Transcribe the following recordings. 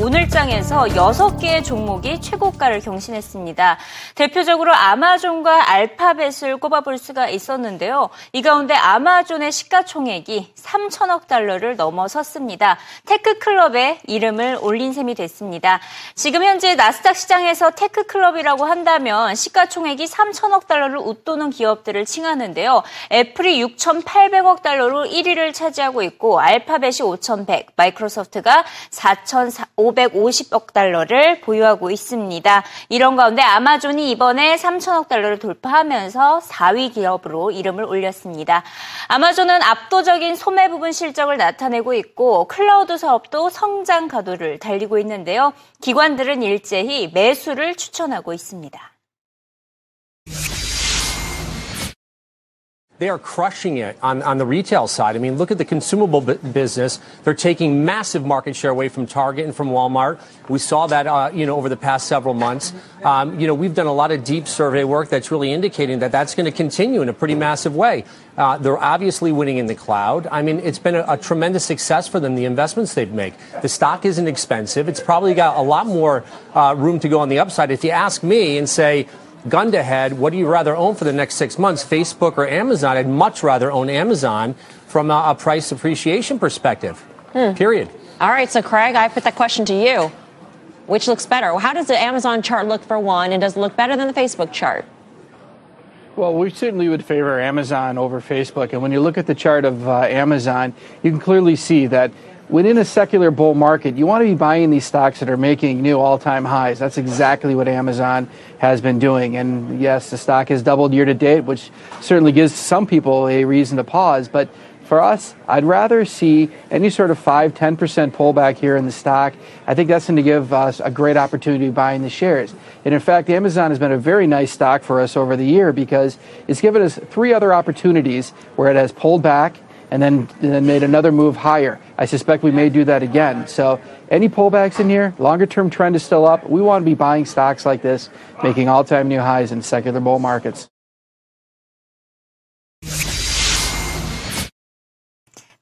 오늘 장에서 6개의 종목이 최고가를 경신했습니다. 대표적으로 아마존과 알파벳을 꼽아볼 수가 있었는데요. 이 가운데 아마존의 시가총액이 3천억 달러를 넘어섰습니다. 테크클럽에 이름을 올린 셈이 됐습니다. 지금 현재 나스닥 시장에서 테크클럽이라고 한다면 시가총액이 3천억 달러를 웃도는 기업들을 칭하는데요. 애플이 6,800억 달러로 1위를 차지하고 있고 알파벳이 5,100, 마이크로소프트가 4,500 550억 달러를 보유하고 있습니다. 이런 가운데 아마존이 이번에 3천억 달러를 돌파하면서 4위 기업으로 이름을 올렸습니다. 아마존은 압도적인 소매 부분 실적을 나타내고 있고 클라우드 사업도 성장 가도를 달리고 있는데요. 기관들은 일제히 매수를 추천하고 있습니다. They are crushing it on, on the retail side. I mean, look at the consumable business. They're taking massive market share away from Target and from Walmart. We saw that, uh, you know, over the past several months. Um, you know, we've done a lot of deep survey work that's really indicating that that's going to continue in a pretty massive way. Uh, they're obviously winning in the cloud. I mean, it's been a, a tremendous success for them, the investments they've made. The stock isn't expensive. It's probably got a lot more uh, room to go on the upside. If you ask me and say, gun to head, what do you rather own for the next six months, Facebook or Amazon? I'd much rather own Amazon from a, a price appreciation perspective. Hmm. Period. All right, so Craig, I put that question to you. Which looks better? How does the Amazon chart look for one, and does it look better than the Facebook chart? Well, we certainly would favor Amazon over Facebook. And when you look at the chart of uh, Amazon, you can clearly see that within a secular bull market, you want to be buying these stocks that are making new all time highs. That's exactly what Amazon has been doing. And yes, the stock has doubled year to date, which certainly gives some people a reason to pause. But for us, I'd rather see any sort of 5 10% pullback here in the stock. I think that's going to give us a great opportunity buying the shares. And in fact, Amazon has been a very nice stock for us over the year because it's given us three other opportunities where it has pulled back and then, and then made another move higher. I suspect we may do that again. So any pullbacks in here, longer term trend is still up. We want to be buying stocks like this, making all time new highs in secular bull markets.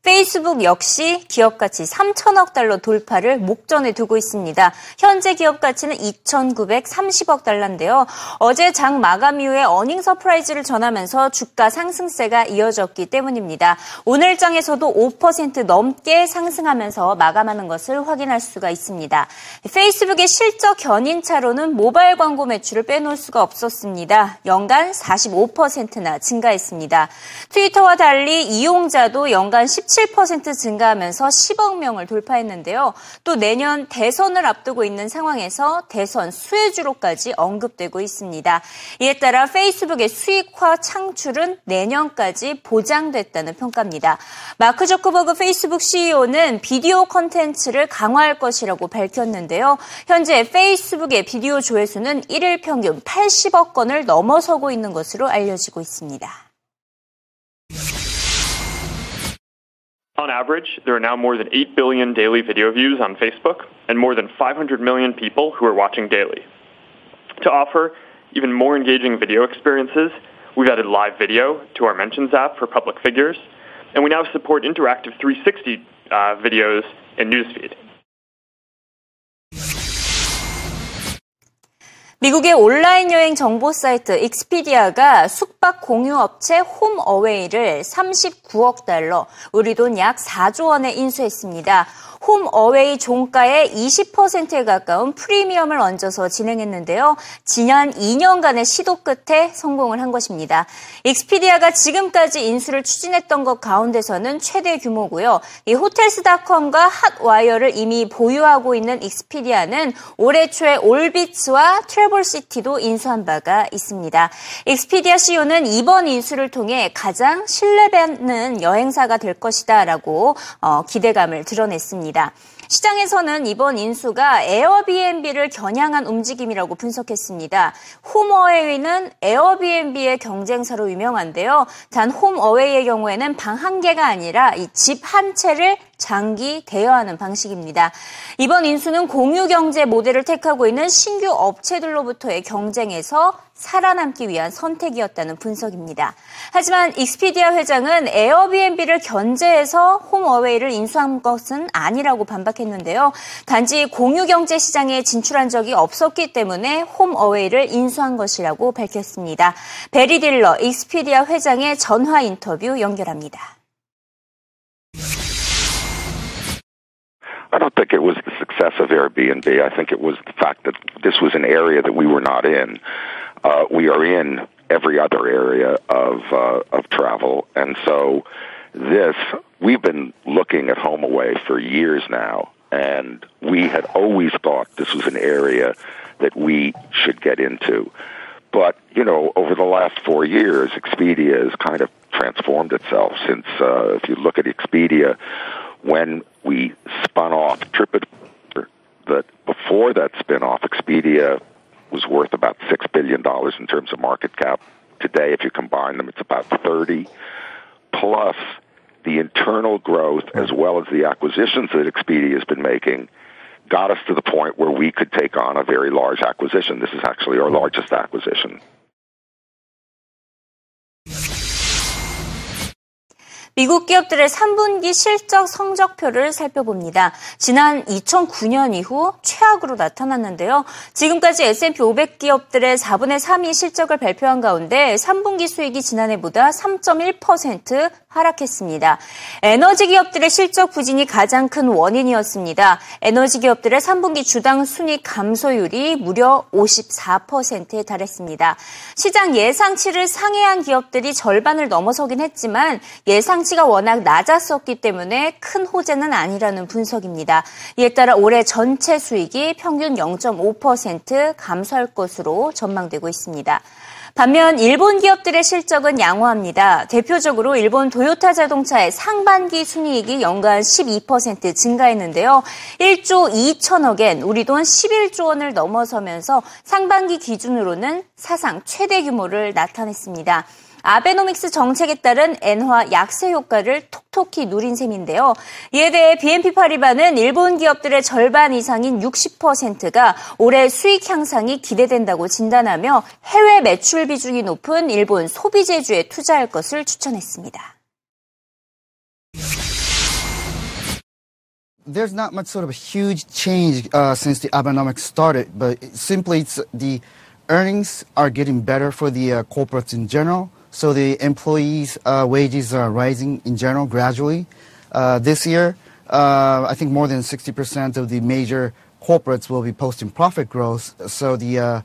페이스북 역시 기업 가치 3천억 달러 돌파를 목전에 두고 있습니다. 현재 기업 가치는 2,930억 달러인데요. 어제 장 마감 이후에 어닝 서프라이즈를 전하면서 주가 상승세가 이어졌기 때문입니다. 오늘 장에서도 5% 넘게 상승하면서 마감하는 것을 확인할 수가 있습니다. 페이스북의 실적 견인차로는 모바일 광고 매출을 빼놓을 수가 없었습니다. 연간 45%나 증가했습니다. 트위터와 달리 이용자도 연간 17 17% 증가하면서 10억 명을 돌파했는데요. 또 내년 대선을 앞두고 있는 상황에서 대선 수혜주로까지 언급되고 있습니다. 이에 따라 페이스북의 수익화 창출은 내년까지 보장됐다는 평가입니다. 마크 저커버그 페이스북 CEO는 비디오 컨텐츠를 강화할 것이라고 밝혔는데요. 현재 페이스북의 비디오 조회수는 1일 평균 80억 건을 넘어서고 있는 것으로 알려지고 있습니다. On average, there are now more than 8 billion daily video views on Facebook and more than 500 million people who are watching daily. To offer even more engaging video experiences, we've added live video to our Mentions app for public figures, and we now support interactive 360 uh, videos in Newsfeed. 미국의 온라인 여행 정보 사이트 익스피디아가 숙박 공유 업체 홈어웨이를 39억 달러, 우리 돈 약 4조 원에 인수했습니다. 홈 어웨이 종가의 20%에 가까운 프리미엄을 얹어서 진행했는데요. 지난 2년간의 시도 끝에 성공을 한 것입니다. 익스피디아가 지금까지 인수를 추진했던 것 가운데서는 최대 규모고요. 이 호텔스닷컴과 핫와이어를 이미 보유하고 있는 익스피디아는 올해 초에 올비츠와 트래블시티도 인수한 바가 있습니다. 익스피디아 CEO는 이번 인수를 통해 가장 신뢰받는 여행사가 될 것이다라고 어, 기대감을 드러냈습니다. 있습니다. 시장에서는 이번 인수가 에어비앤비를 겨냥한 움직임이라고 분석했습니다. 홈어웨이는 에어비앤비의 경쟁사로 유명한데요. 단 홈어웨이의 경우에는 방 한 개가 아니라 이 집 한 채를 장기 대여하는 방식입니다. 이번 인수는 공유 경제 모델을 택하고 있는 신규 업체들로부터의 경쟁에서 살아남기 위한 선택이었다는 분석입니다. 하지만 익스피디아 회장은 에어비앤비를 견제해서 홈어웨이를 인수한 것은 아니라고 반박했는데요. 단지 공유 경제 시장에 진출한 적이 없었기 때문에 홈어웨이를 인수한 것이라고 밝혔습니다. 베리 딜러 익스피디아 회장의 전화 인터뷰 연결합니다. I don't think it was the success of Airbnb. I think it was the fact that this was an area that we were not in. Uh, we are in every other area of uh, of travel, and so this we've been looking at HomeAway for years now, and we had always thought this was an area that we should get into. But you know, over the last four years, Expedia has kind of transformed itself. Since uh, if you look at Expedia, when we spun off TripAdvisor, that before that spin-off, Expedia was worth about six billion dollars in terms of market cap. Today, if you combine them, it's about thirty. Plus, the internal growth as well as the acquisitions that Expedia has been making got us to the point where we could take on a very large acquisition. This is actually our largest acquisition. 미국 기업들의 3분기 실적 성적표를 살펴봅니다. 지난 2009년 이후 최악으로 나타났는데요. 지금까지 S&P 500 기업들의 4분의 3이 실적을 발표한 가운데 3분기 수익이 지난해보다 3.1% 하락했습니다. 에너지 기업들의 실적 부진이 가장 큰 원인이었습니다. 에너지 기업들의 3분기 주당 순익 감소율이 무려 54%에 달했습니다. 시장 예상치를 상회한 기업들이 절반을 넘어서긴 했지만 예상치가 워낙 낮았었기 때문에 큰 호재는 아니라는 분석입니다. 이에 따라 올해 전체 수익이 평균 0.5% 감소할 것으로 전망되고 있습니다. 반면 일본 기업들의 실적은 양호합니다. 대표적으로 일본 도요타 자동차의 상반기 순이익이 연간 12% 증가했는데요. 1조 2천억엔 우리 돈 11조 원을 넘어서면서 상반기 기준으로는 사상 최대 규모를 나타냈습니다. 아베노믹스 정책에 따른 엔화 약세 효과를 톡톡히 누린 셈인데요. 이에 대해 BNP 파리바는 일본 기업들의 절반 이상인 60%가 올해 수익 향상이 기대된다고 진단하며 해외 매출 비중이 높은 일본 소비재주에 투자할 것을 추천했습니다. There's not much sort of a huge change uh, since the Abenomics started, but simply it's the earnings are getting better for the uh, corporates in general. So the employees' uh, wages are rising in general gradually. Uh, this year, uh, I think more than 60% of the major corporates will be posting profit growth. So the uh,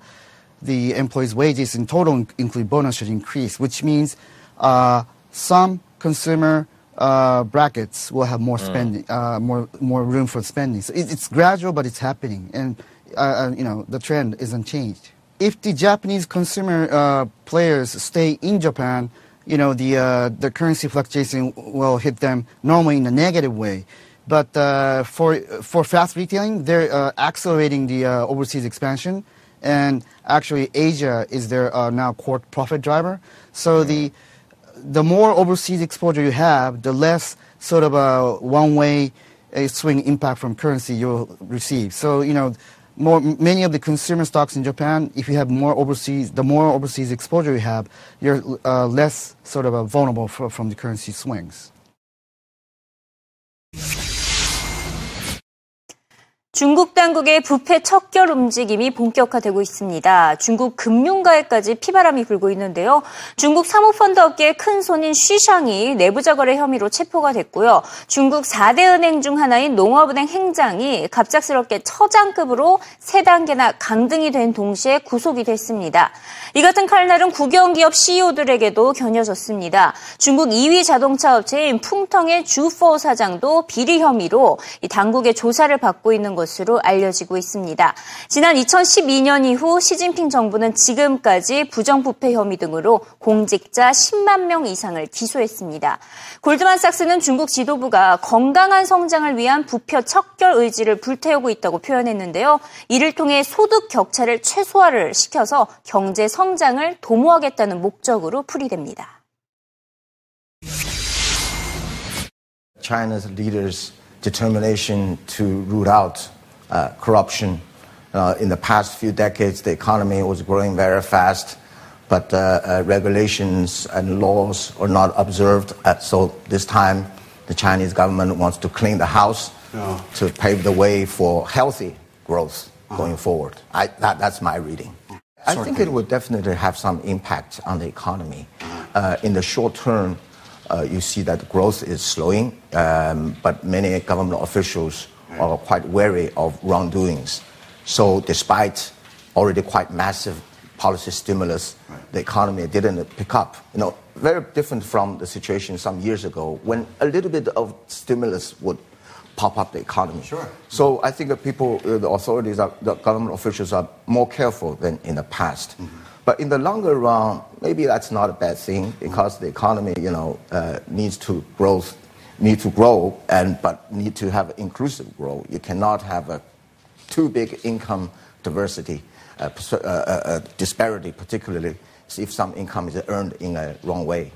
the employees' wages in total, include bonus, should increase, which means uh, some consumer uh, brackets will have more spending, more more room for spending. So it, it's gradual, but it's happening, and you know the trend isn't changed if the Japanese consumer uh, players stay in Japan, you know, the, uh, the currency fluctuation will hit them normally in a negative way. But uh, for, for fast retailing, they're uh, accelerating the uh, overseas expansion. And actually, Asia is their uh, now core profit driver. So the, the more overseas exposure you have, the less sort of a one-way swing impact from currency you'll receive. So, you know, more, many of the consumer stocks in Japan, if you have more overseas, the more overseas exposure you have, you're uh, less sort of uh, vulnerable for, from the currency swings. 중국 당국의 부패 척결 움직임이 본격화되고 있습니다. 중국 금융가에까지 피바람이 불고 있는데요. 중국 사모펀드 업계의 큰 손인 쉬샹이 내부자 거래 혐의로 체포가 됐고요. 중국 4대 은행 중 하나인 농업은행 행장이 갑작스럽게 처장급으로 3단계나 강등이 된 동시에 구속이 됐습니다. 이 같은 칼날은 국영기업 CEO들에게도 겨녀졌습니다. 중국 2위 자동차 업체인 풍텅의 주포 사장도 비리 혐의로 당국의 조사를 받고 있는 것으로 알려지고 있습니다. 지난 2012년 이후 시진핑 정부는 지금까지 부정부패 혐의 등으로 공직자 10만 명 이상을 기소했습니다. 골드만삭스는 중국 지도부가 건강한 성장을 위한 부패 척결 의지를 불태우고 있다고 표현했는데요. 이를 통해 소득 격차를 최소화를 시켜서 경제 성장을 도모하겠다는 목적으로 풀이됩니다. China's leaders' determination to root out corruption. Uh, in the past few decades, the economy was growing very fast. but uh, uh, regulations and laws are not observed. Uh, so this time, the Chinese government wants to clean the house oh. to pave the way for healthy growth uh-huh. going forward. I, that, that's my reading. I think it would definitely have some impact on the economy. Uh, in the short term, uh, you see that growth is slowing, um, but many government officials are quite wary of wrongdoings. So, despite already quite massive policy stimulus, right. the economy didn't pick up. You know, very different from the situation some years ago when a little bit of stimulus would pop up the economy. Sure. So I think that people, uh, the authorities, are, the government officials are more careful than in the past. Mm-hmm. But in the longer run, maybe that's not a bad thing because the economy, you know, uh, needs to grow, need to grow, and but need to have inclusive growth. You cannot have a too big income diversity, uh, uh, uh, uh, disparity, particularly if some income is earned in a wrong way.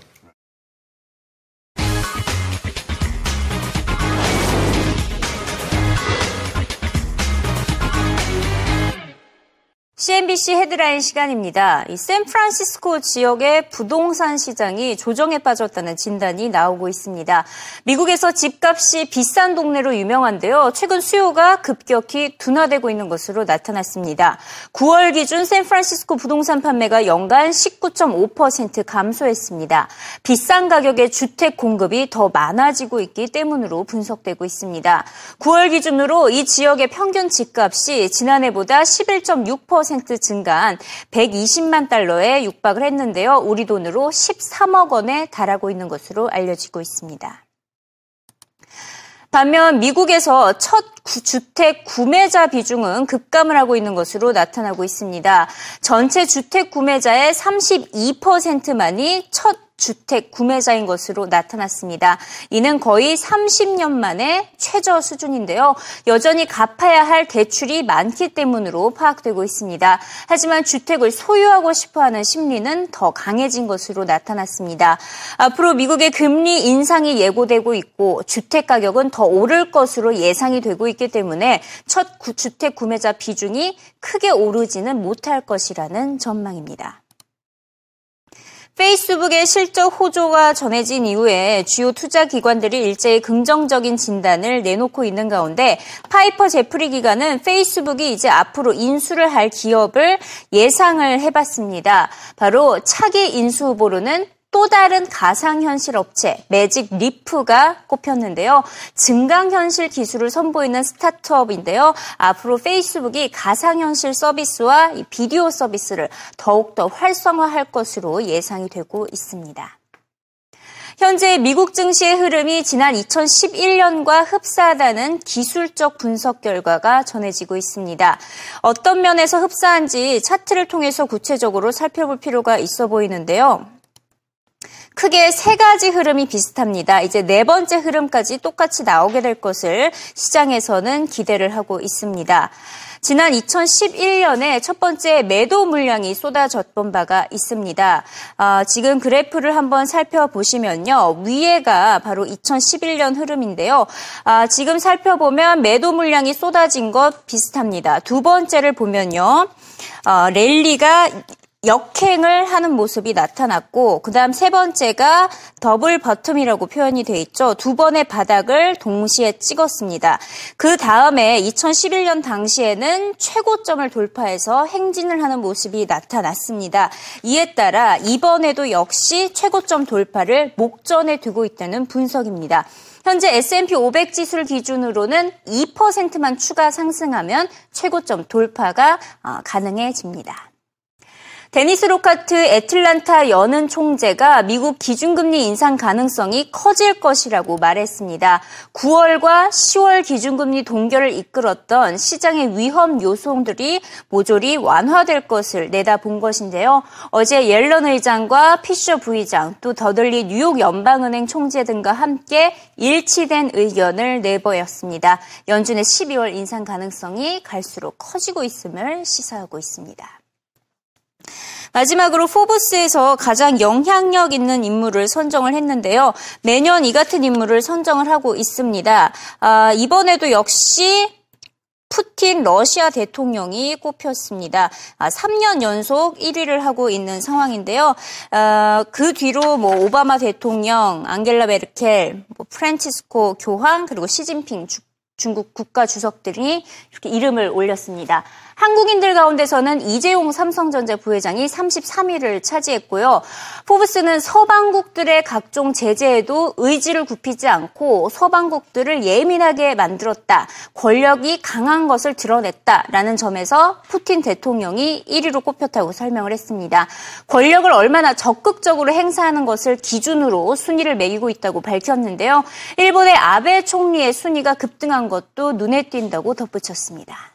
CNBC 헤드라인 시간입니다. 이 샌프란시스코 지역의 부동산 시장이 조정에 빠졌다는 진단이 나오고 있습니다. 미국에서 집값이 비싼 동네로 유명한데요. 최근 수요가 급격히 둔화되고 있는 것으로 나타났습니다. 9월 기준 샌프란시스코 부동산 판매가 연간 19.5% 감소했습니다. 비싼 가격의 주택 공급이 더 많아지고 있기 때문으로 분석되고 있습니다. 9월 기준으로 이 지역의 평균 집값이 지난해보다 11.6% 4% 증가한 120만 달러에 육박을 했는데요. 우리 돈으로 13억 원에 달하고 있는 것으로 알려지고 있습니다. 반면 미국에서 첫 주택 구매자 비중은 급감을 하고 있는 것으로 나타나고 있습니다. 전체 주택 구매자의 32%만이 첫 주택 구매자인 것으로 나타났습니다. 이는 거의 30년 만에 최저 수준인데요. 여전히 갚아야 할 대출이 많기 때문으로 파악되고 있습니다. 하지만 주택을 소유하고 싶어 하는 심리는 더 강해진 것으로 나타났습니다. 앞으로 미국의 금리 인상이 예고되고 있고 주택 가격은 더 오를 것으로 예상이 되고 있기 때문에 첫 주택 구매자 비중이 크게 오르지는 못할 것이라는 전망입니다. 페이스북의 실적 호조가 전해진 이후에 주요 투자 기관들이 일제히 긍정적인 진단을 내놓고 있는 가운데 파이퍼 제프리 기관은 페이스북이 이제 앞으로 인수를 할 기업을 예상을 해봤습니다. 바로 차기 인수 후보로는 또 다른 가상현실 업체 매직 리프가 꼽혔는데요. 증강현실 기술을 선보이는 스타트업인데요. 앞으로 페이스북이 가상현실 서비스와 비디오 서비스를 더욱더 활성화할 것으로 예상이 되고 있습니다. 현재 미국 증시의 흐름이 지난 2011년과 흡사하다는 기술적 분석 결과가 전해지고 있습니다. 어떤 면에서 흡사한지 차트를 통해서 구체적으로 살펴볼 필요가 있어 보이는데요. 크게 세 가지 흐름이 비슷합니다. 이제 네 번째 흐름까지 똑같이 나오게 될 것을 시장에서는 기대를 하고 있습니다. 지난 2011년에 첫 번째 매도 물량이 쏟아졌던 바가 있습니다. 어, 지금 그래프를 한번 살펴보시면요. 위에가 바로 2011년 흐름인데요. 아, 지금 살펴보면 매도 물량이 쏟아진 것 비슷합니다. 두 번째를 보면요. 어, 랠리가 역행을 하는 모습이 나타났고 그다음 세 번째가 double bottom이라고 표현이 돼 있죠. 두 번의 바닥을 동시에 찍었습니다. 그 다음에 2011년 당시에는 최고점을 돌파해서 행진을 하는 모습이 나타났습니다. 이에 따라 이번에도 역시 최고점 돌파를 목전에 두고 있다는 분석입니다. 현재 S&P 500 지수를 기준으로는 2%만 추가 상승하면 최고점 돌파가 어, 가능해집니다. 데니스 로카트 애틀란타 연은 총재가 미국 기준금리 인상 가능성이 커질 것이라고 말했습니다. 9월과 10월 기준금리 동결을 이끌었던 시장의 위험 요소들이 모조리 완화될 것을 내다본 것인데요. 어제 옐런 의장과 피셔 부의장 또 더들리 뉴욕 연방은행 총재 등과 함께 일치된 의견을 내보였습니다. 연준의 12월 인상 가능성이 갈수록 커지고 있음을 시사하고 있습니다. 마지막으로 포브스에서 가장 영향력 있는 인물을 선정을 했는데요. 매년 이 같은 인물을 선정을 하고 있습니다. 아, 이번에도 역시 푸틴 러시아 대통령이 꼽혔습니다. 아, 3년 연속 1위를 하고 있는 상황인데요. 어, 그 뒤로 뭐 오바마 대통령, 앙겔라 메르켈, 뭐 프란치스코 교황 그리고 시진핑 주, 중국 국가 주석들이 이렇게 이름을 올렸습니다. 한국인들 가운데서는 이재용 삼성전자 부회장이 33위를 차지했고요. 포브스는 서방국들의 각종 제재에도 의지를 굽히지 않고 서방국들을 예민하게 만들었다. 권력이 강한 것을 드러냈다라는 점에서 푸틴 대통령이 1위로 꼽혔다고 설명을 했습니다. 권력을 얼마나 적극적으로 행사하는 것을 기준으로 순위를 매기고 있다고 밝혔는데요. 일본의 아베 총리의 순위가 급등한 것도 눈에 띈다고 덧붙였습니다.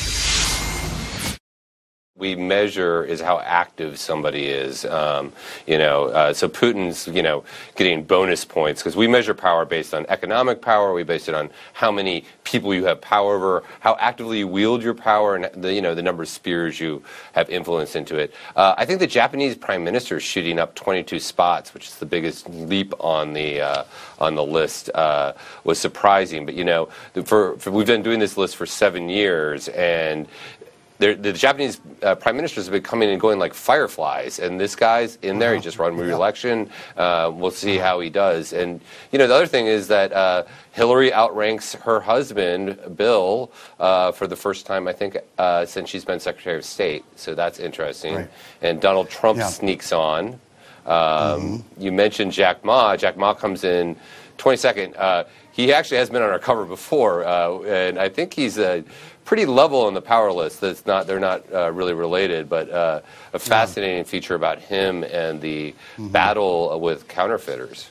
we measure is how active somebody is. Um, you know, uh, so Putin's you know getting bonus points because we measure power based on economic power. We base it on how many people you have power over, how actively you wield your power, and the you know the number of spears you have influence into it. Uh, I think the Japanese prime minister is shooting up 22 spots, which is the biggest leap on the uh, on the list. Uh, was surprising, but you know, for, for we've been doing this list for seven years, and the Japanese uh, prime ministers have been coming and going like fireflies, and this guy's in there. He uh-huh. just won re-election. Uh, we'll see how he does. And you know, the other thing is that uh, Hillary outranks her husband Bill uh, for the first time, I think, uh, since she's been Secretary of State. So that's interesting. Right. And Donald Trump yeah. sneaks on. Um, mm-hmm. You mentioned Jack Ma. Jack Ma comes in 22nd. Uh, he actually has been on our cover before, and I think he's a pretty level on the power list. That's not they're not uh, really related, but uh, a fascinating yeah. feature about him and the mm-hmm. battle with counterfeiters.